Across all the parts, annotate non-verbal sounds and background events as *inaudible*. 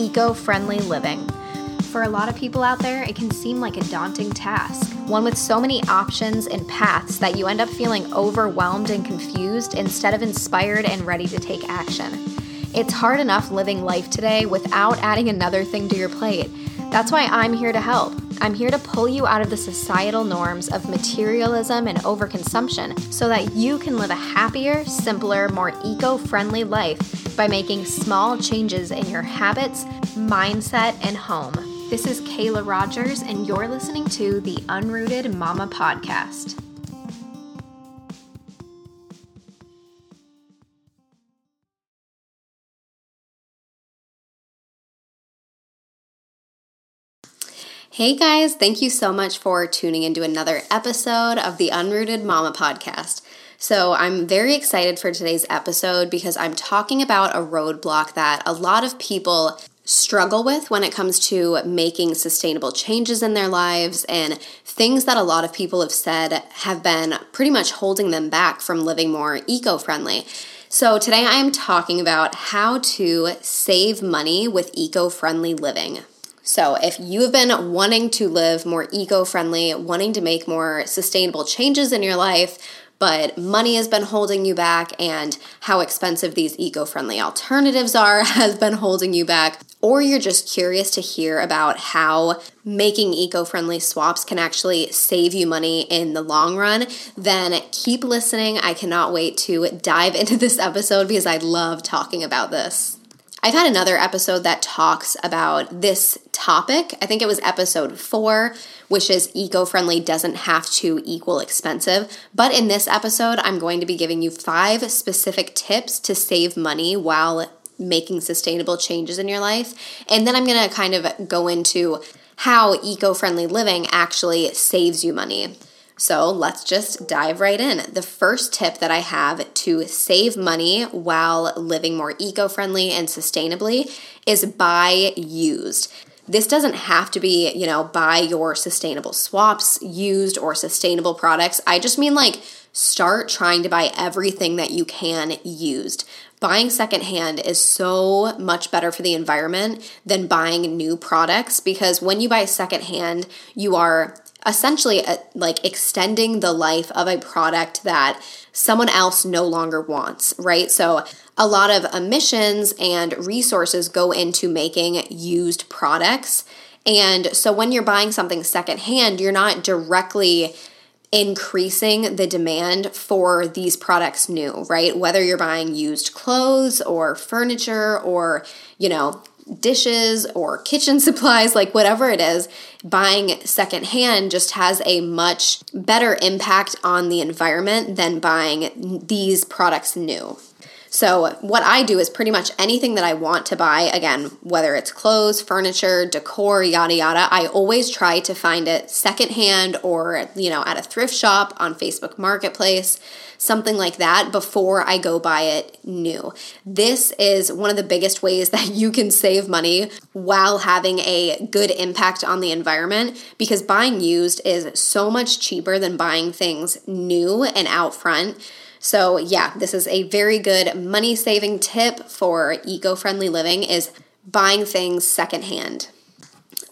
eco friendly living. For a lot of people out there, it can seem like a daunting task, one with so many options and paths that you end up feeling overwhelmed and confused instead of inspired and ready to take action. It's hard enough living life today without adding another thing to your plate. That's why I'm here to help. I'm here to pull you out of the societal norms of materialism and overconsumption so that you can live a happier, simpler, more eco friendly life by making small changes in your habits, mindset, and home. This is Kayla Rogers, and you're listening to the Unrooted Mama Podcast. Hey guys, thank you so much for tuning into another episode of the Unrooted Mama podcast. So, I'm very excited for today's episode because I'm talking about a roadblock that a lot of people struggle with when it comes to making sustainable changes in their lives and things that a lot of people have said have been pretty much holding them back from living more eco friendly. So, today I am talking about how to save money with eco friendly living. So, if you have been wanting to live more eco friendly, wanting to make more sustainable changes in your life, but money has been holding you back, and how expensive these eco friendly alternatives are *laughs* has been holding you back, or you're just curious to hear about how making eco friendly swaps can actually save you money in the long run, then keep listening. I cannot wait to dive *laughs* into this episode because I love talking about this. I've had another episode that talks about this topic. I think it was episode four, which is eco friendly doesn't have to equal expensive. But in this episode, I'm going to be giving you five specific tips to save money while making sustainable changes in your life. And then I'm going to kind of go into how eco friendly living actually saves you money. So let's just dive right in. The first tip that I have to save money while living more eco friendly and sustainably is buy used. This doesn't have to be, you know, buy your sustainable swaps used or sustainable products. I just mean like start trying to buy everything that you can used. Buying secondhand is so much better for the environment than buying new products because when you buy secondhand, you are essentially uh, like extending the life of a product that someone else no longer wants, right? So a lot of emissions and resources go into making used products. And so when you're buying something secondhand, you're not directly increasing the demand for these products new, right? Whether you're buying used clothes or furniture or, you know, dishes or kitchen *laughs* supplies, like whatever it is, buying secondhand just has a much better impact on the environment than buying these products new. So, what I do is pretty much anything that I want to buy, again, whether it's clothes, furniture, decor, yada yada, I always try to find it secondhand or, you know, at a thrift shop on Facebook Marketplace, something like that before I go buy it new. This is one of the biggest ways *laughs* that you can save money while having a good impact on the environment because buying used is so much cheaper than buying things new and out front. So, yeah, this is a very good money saving tip for eco friendly living is buying things secondhand.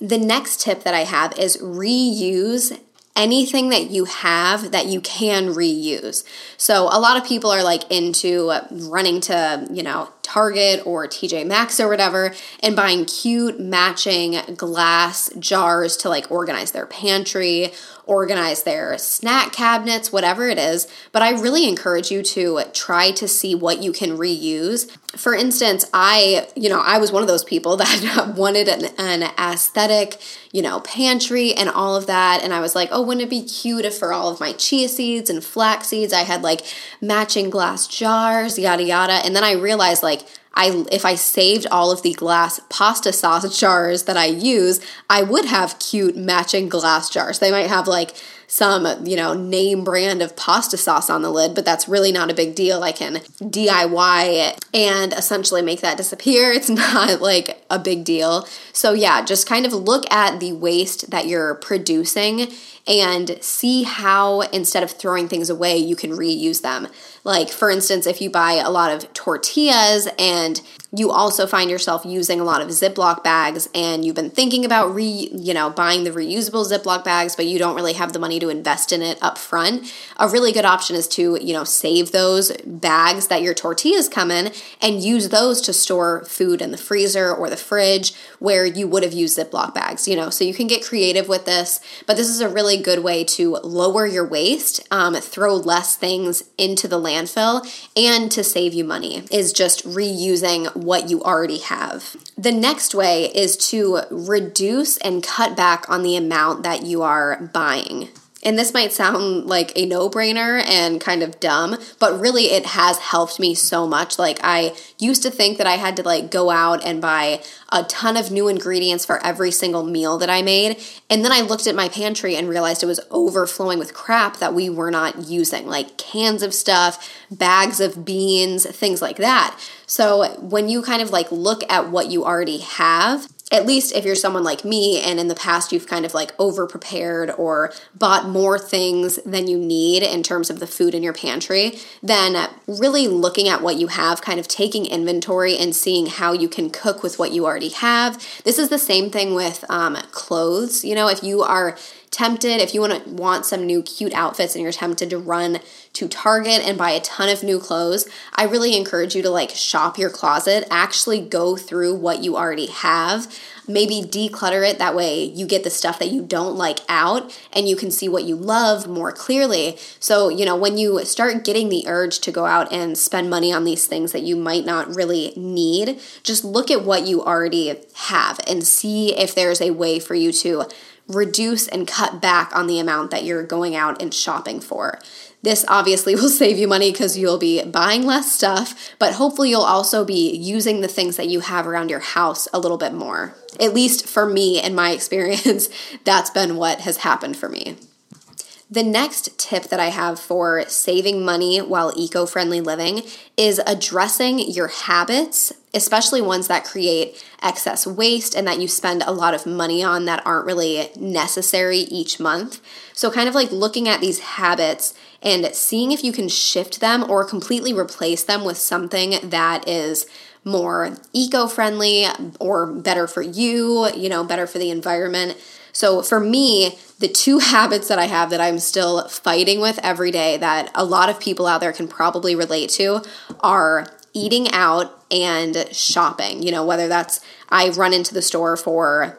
The next tip that I have is reuse anything that you have that you can reuse. So a lot of people are like into running to, you know, Target or TJ Maxx or whatever and buying cute matching glass jars to like organize their pantry, organize their snack cabinets, whatever it is. But I really encourage you to try to see what you can reuse. For instance, I, you know, I was one of those people *laughs* that wanted an, an aesthetic, you know, pantry and all of that. And I was like, oh, wouldn't it be cute if for all of my chia seeds and flax seeds, I had like matching glass jars, yada, yada. And then I realized, like, I if I saved all of the glass pasta sauce jars that I use, I would have cute matching glass jars. They might have like some, you know, name brand of pasta sauce on the lid, but that's really not a big deal. I can DIY it and essentially make that disappear. *laughs* It's not like a big deal. So, yeah, just kind of look at the waste that you're producing and see how instead of throwing things away, you can reuse them. Like, for instance, if you buy a lot of tortillas and you also find yourself using a lot of Ziploc bags and you've been thinking about re, you know, buying the reusable Ziploc bags, but you don't really have the money to invest in it up front, a really good option is to, you know, save those bags that your tortillas come in and use those to store food in the freezer or the fridge where you would have used Ziploc bags, you know. So you can get creative with this, but this is a really good way to lower your waste, um, throw less things into the landfill, and to save you money is just reusing what you already have. The next way is to reduce and cut back on the amount that you are buying. And this might sound like a no brainer and kind of dumb, but really it has helped me so much. Like, I used to think that I had to like go out and buy a ton of new ingredients for every single meal that I made. And then I looked at my pantry and realized it was overflowing with crap that we were not using, like cans of stuff, bags of beans, things like that. So when you kind of like look at what you already have, at least if you're someone like me and in the past you've kind of like over prepared or bought more things than you need in terms of the food in your pantry, then really looking at what you have, kind of taking inventory and seeing how you can cook with what you already have. This is the same thing with um, clothes. You know, if you are tempted, if you want to want some new cute outfits and you're tempted to run to Target and buy a ton of new clothes, I really encourage you to like shop your closet, actually go through what you already have, maybe declutter it that way you get the stuff that you don't like out and you can see what you love more clearly. So, you know, when you start getting the urge to go out and spend money on these things that you might not really need, just look at what you already have and see if there's a way for you to reduce and cut back on the amount that you're going out and shopping for. This obviously *laughs* will save you money because you'll be buying less stuff, but hopefully you'll also be using the things that you have around your house a little bit more. At least for me, in my *laughs* experience, that's been what has happened for me. The next tip that I have for saving money while eco friendly living is addressing your habits, especially ones that create excess waste and that you spend a lot of money on that aren't really necessary each month. So, kind of like looking at these habits and seeing if you can shift them or completely replace them with something that is more eco friendly or better for you, you know, better for the environment. So for me, the two *laughs* habits that I have that I'm still fighting with every day that a lot of people out there can probably relate to are eating out and shopping. You know, whether that's I run into the store for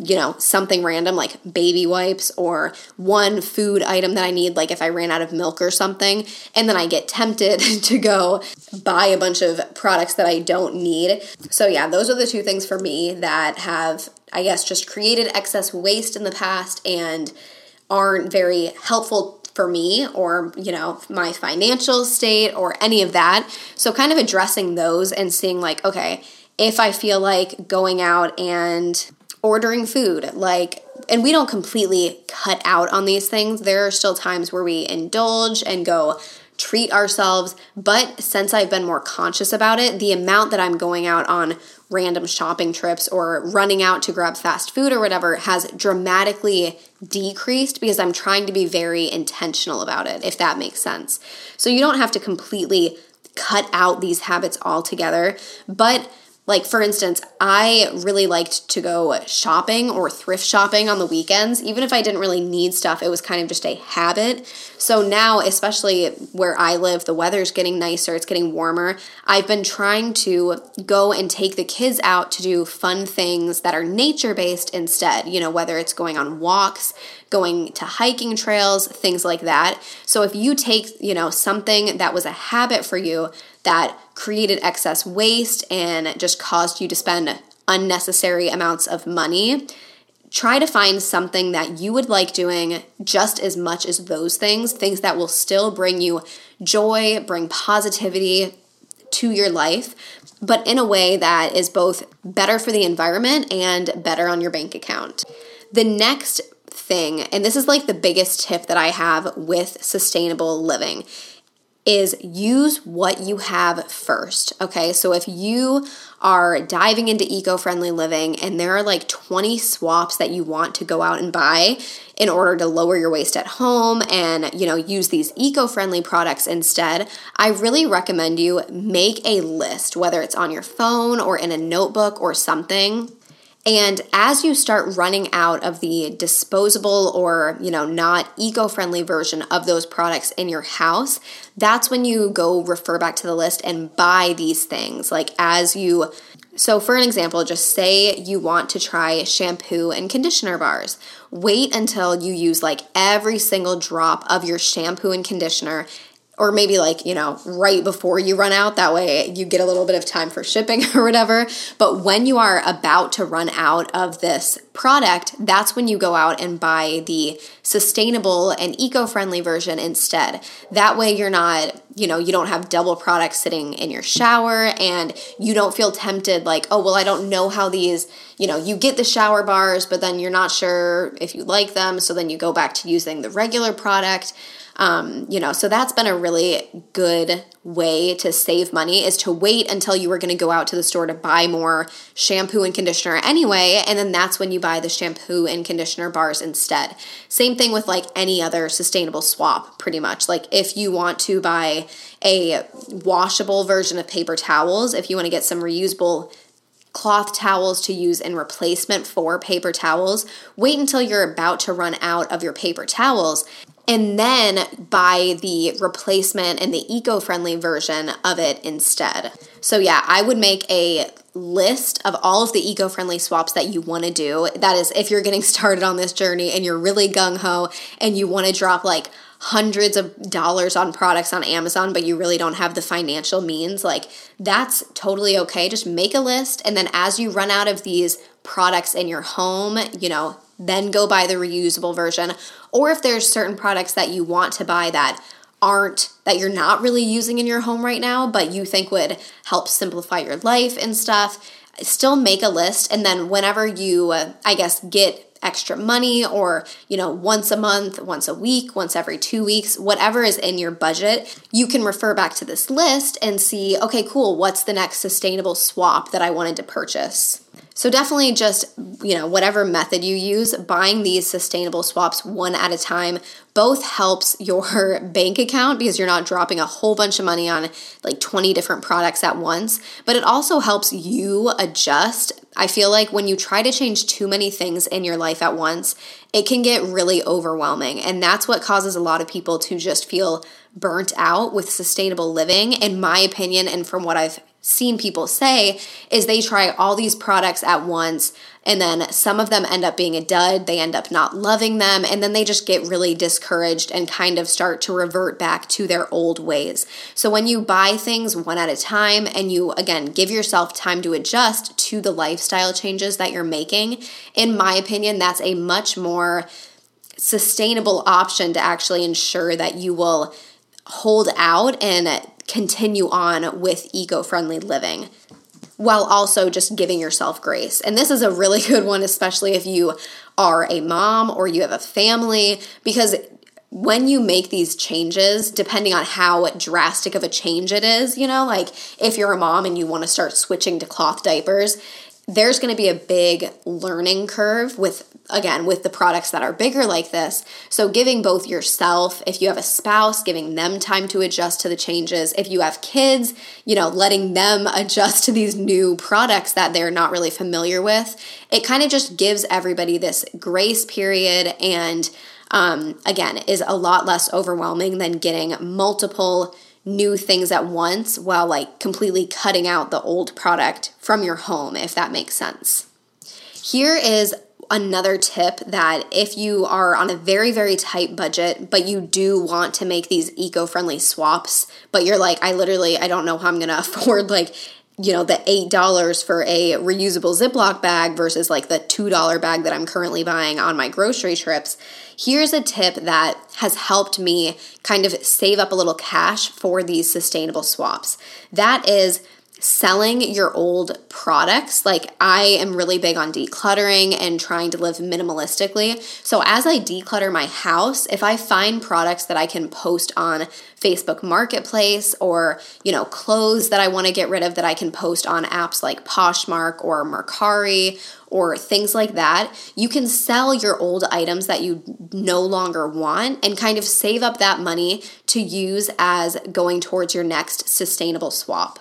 you know, something random like baby wipes or one food item that I need, like if I ran out of milk or something, and then I get tempted *laughs* to go buy a bunch of products that I don't need. So, yeah, those are the two things for me that have, I guess, just created excess waste in the past and aren't very helpful for me or, you know, my financial state or any of that. So, kind of addressing those and seeing, like, okay, if I feel like going out and ordering food like and we don't completely cut out on these things there are still times where we indulge and go treat ourselves but since i've been more conscious about it the amount that i'm going out on random shopping trips or running out to grab fast food or whatever has dramatically decreased because i'm trying to be very intentional about it if that makes sense. So you don't have to completely cut out these habits altogether but like, for instance, I really liked to go shopping or thrift shopping on the weekends. Even if I didn't really need stuff, it was kind of just a habit. So now, especially where I live, the weather's getting nicer, it's getting warmer. I've been trying to go and take the kids out to do fun things that are nature based instead, you know, whether it's going on walks, going to hiking trails, things like that. So if you take, you know, something that was a habit for you that created excess waste and just caused you to spend unnecessary amounts of money, try to find something that you would like doing just as much as those things, things that will still bring you joy, bring positivity to your life, but in a way that is both better for the environment and better on your bank account. The next thing, and this is like the biggest tip that I have with sustainable living, is use what you have first. Okay, so if you are diving into eco friendly living and there are like 20 swaps that you want to go out and buy in order to lower your waste at home and you know use these eco-friendly products instead i really recommend you make a list whether it's on your phone or in a notebook or something and as you start running out of the disposable or, you know, not eco-friendly version of those products in your house, that's when you go refer back to the list and buy these things. Like as you so, for an example, just say you want to try shampoo and conditioner bars. Wait until you use like every single drop of your shampoo and conditioner or maybe like, you know, right before you run out. That way you get a little bit of time for shipping *laughs* or whatever. But when you are about to run out of this product, that's when you go out and buy the sustainable and eco friendly version instead. That way you're not, you know, you don't have double products sitting in your shower and you don't feel tempted like, oh, well, I don't know how these, you know, you get the shower bars, but then you're not sure if you like them. So then you go back to using the regular product. Um, you know, so that's been a really good way to save money is to wait until you were going to go out to the store to buy more shampoo and conditioner anyway, and then that's when you buy the shampoo and conditioner bars instead. Same thing with like any other sustainable swap, pretty much. Like if you want to buy a washable version of paper towels, if you want to get some reusable cloth towels to use in replacement for paper towels. Wait until you're about to run out of your paper towels and then buy the replacement and the eco friendly version of it instead. So, yeah, I would make a list of all of the eco friendly swaps that you want to do. That is, if you're getting *laughs* started on this journey and you're really gung ho and you want to drop like hundreds of dollars on products on Amazon, but you really don't have the financial means, like that's totally okay. Just make a list. And then as you run out of these products in your home, you know, then go buy the reusable version. Or if there's certain products that you want to buy that aren't that you're not really using in your home right now, but you think would help simplify your life and stuff, still make a list and then whenever you uh, I guess get extra money or you know once a month once a week once every two weeks whatever is in your budget you can refer back to this list and see okay cool what's the next sustainable swap that i wanted to purchase so definitely just, you know, whatever method you use, buying these sustainable swaps one at a time both helps *laughs* your bank account because you're not dropping a whole bunch of money on like 20 different products at once, but it also helps you adjust. I feel like when you try to change too many things in your life at once, it can get really overwhelming. And that's what causes a lot of people to just feel burnt out with sustainable living, in my opinion, and from what I've seen people say is they try all these products at once and then some of them end up being a dud they end up not loving them and then they just get really discouraged and kind of start to revert back to their old ways. So when you buy things one at a time and you again give yourself time to adjust to the lifestyle changes that you're making in my opinion that's a much more sustainable option to actually ensure that you will hold out and continue on with eco friendly living while also just giving yourself grace. And this is a really *laughs* good one, especially if you are a mom or you have a family, because when you make these changes, depending on how drastic of a change it is, you know, like if you're a mom and you want to start switching to cloth diapers, there's going to be a big learning curve with again with the products that are bigger like this. So giving both yourself if you have a spouse giving them time to adjust to the changes. If you have kids you know letting them *laughs* adjust to these new products that they're not really familiar with. It kind of just gives everybody this grace period and um, again is a lot less overwhelming than getting multiple new things at once while like completely cutting out the old product from your home, if that makes sense. Here is another tip that if you are on a very, very tight budget, but you do want to make these eco friendly swaps, but you're like, I literally, I don't know how I'm going *laughs* to afford like you know, the $8 for a reusable Ziploc bag versus like the $2 bag that I'm currently buying on my grocery trips, here's a tip that has helped me kind of save up a little cash for these sustainable swaps. That is selling your old products. Like, I am really big on decluttering and trying to live minimalistically. So, as I declutter my house, if I find products that I can post on Facebook Marketplace or, you know, clothes that I want to get rid of that I can post on apps like Poshmark or Mercari or things like that, you can sell your old items that you no longer want and kind of save up that money to use as going towards your next sustainable swap.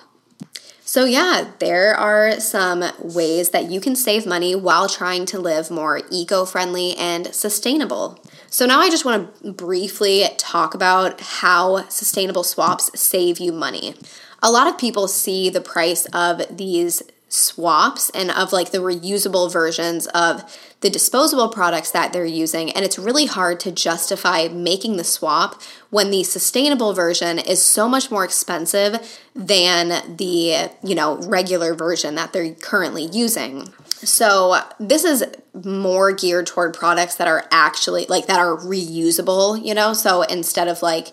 So, yeah, there are some ways that you can save money while trying to live more eco friendly and sustainable. So, now I just want to briefly talk about how sustainable swaps save you money. A lot of people see the price of these swaps and of like the reusable versions of the disposable products that they're using and it's really hard to justify making the swap when the sustainable version is so much more expensive than the you know regular version that they're currently using. So this is more geared toward products that are actually like that are reusable you know? So instead of like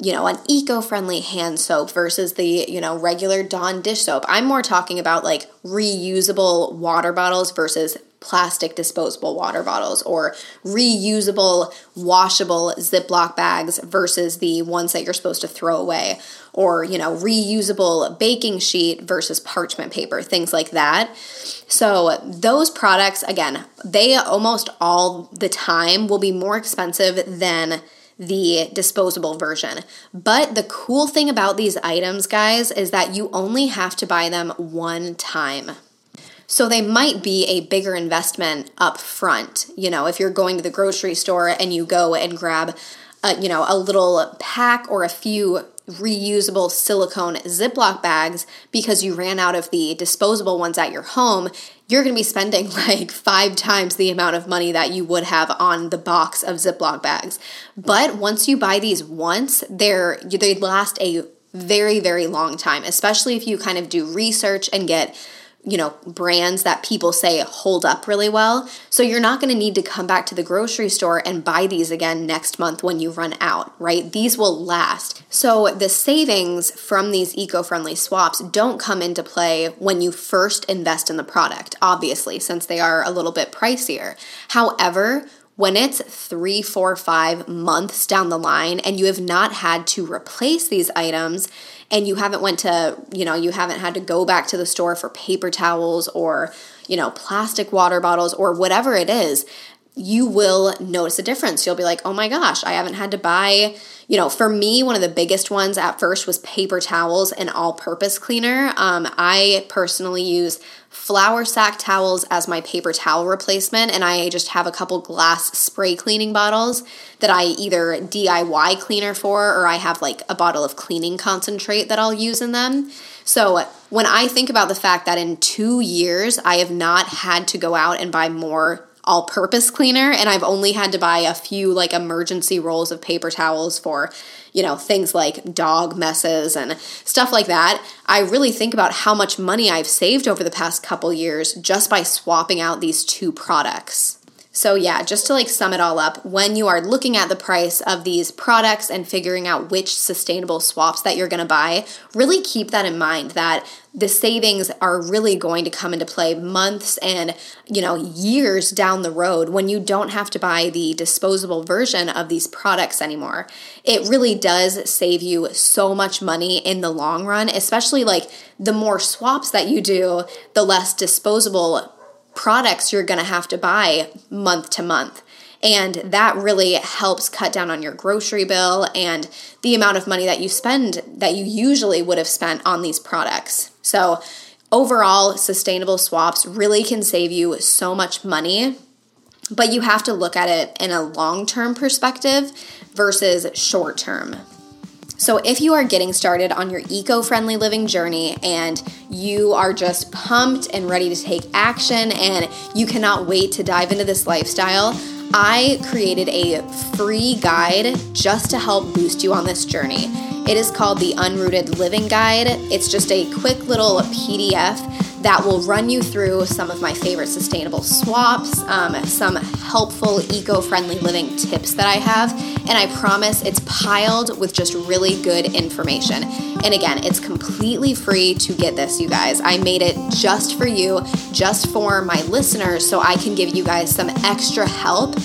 you know, an eco-friendly hand soap versus the, you know, regular Dawn dish soap. I'm more talking about like reusable water bottles versus plastic disposable water bottles or reusable washable Ziploc bags versus the ones that you're supposed to throw away or, you know, reusable baking sheet versus parchment paper, things like that. So, those products again, they almost all the time will be more expensive than the disposable version. But the cool thing about these items, guys, is that you only have to buy them one time. So they might be a bigger investment up front. You know, if you're going to the grocery store and you go and grab a, you know, a little pack or a few reusable silicone Ziploc bags because you ran out of the disposable ones at your home, you're going to be spending *laughs* like five times the amount of money that you would have on the box of Ziploc bags. But once you buy these once, they're they last a very very long time, especially if you kind of do research and get you know, brands that people say hold up really well. So you're not going to need to come back to the grocery store and buy these again next month when you run out, right? These will last. So the savings from these eco-friendly swaps don't come into play when you first invest in the product, obviously, since they are a little bit pricier. However, when it's three, four, five months down the line and you have not had to replace these items, and you haven't went to you know you haven't had to go back to the store for paper towels or you know plastic water bottles or whatever it is you will notice a difference. You'll be like, oh my gosh, I haven't had to buy, you know, for me, one of the biggest ones at first was paper towels and all purpose cleaner. Um, I personally use flour sack towels as my paper towel replacement, and I just have a couple glass spray cleaning bottles that I either DIY cleaner for or I have like a bottle of cleaning concentrate that I'll use in them. So when I think about the fact that in two years I have not had to go out and buy more all purpose cleaner and I've only had to buy a few like emergency rolls of paper towels for, you know, things like dog messes and stuff like that. I really think about how much money I've saved over the past couple years just by swapping out these two products. So, yeah, just to like sum it all up, when you are looking at the price of these products and figuring out which sustainable swaps that you're gonna buy, really keep that in mind that the savings are really going to come into play months and you know years down the road when you don't have to buy the disposable version of these products anymore. It really does save you so much money in the long run especially like the more swaps that you do the less disposable products you're going to have to buy month to month. And that really helps cut down on your grocery bill and the amount of money that you spend that you usually would have spent on these products. So, overall, sustainable swaps really can save you so much money, but you have to look at it in a long term perspective versus short term. So, if you are getting started on your eco friendly living journey and you are just pumped and ready to take action and you cannot wait to dive into this lifestyle, I created a free guide just to help boost you on this journey. It is called the Unrooted Living Guide. It's just a quick little PDF that will run you through some of my favorite sustainable swaps, um, some helpful eco friendly living tips that I have, and I promise it's piled with just really good information. And again, it's completely free to get this, you guys. I made it just for you, just for my listeners, so I can give you guys some extra help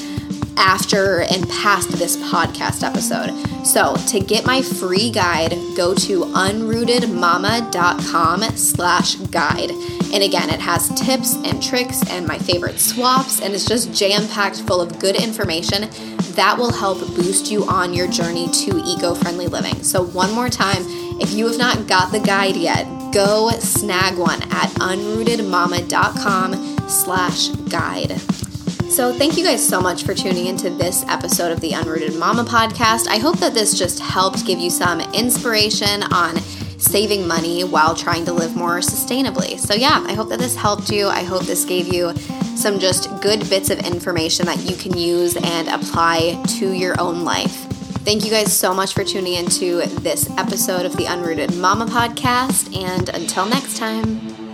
after and past this podcast episode. So to get my free guide, go to unrootedmama.com slash guide. And again, it has tips and tricks and my favorite swaps, and it's just jam-packed full of good information that will help boost you on your journey to eco-friendly living. So one more time, if you have not got the guide yet, go snag one at unrootedmama.com slash guide. So, thank you guys so much for tuning into this episode of the Unrooted Mama podcast. I hope that this just helped give you some inspiration on saving money while trying to live more sustainably. So, yeah, I hope that this helped you. I hope this gave you some just good bits of information that you can use and apply to your own life. Thank you guys so much for tuning into this episode of the Unrooted Mama podcast. And until next time.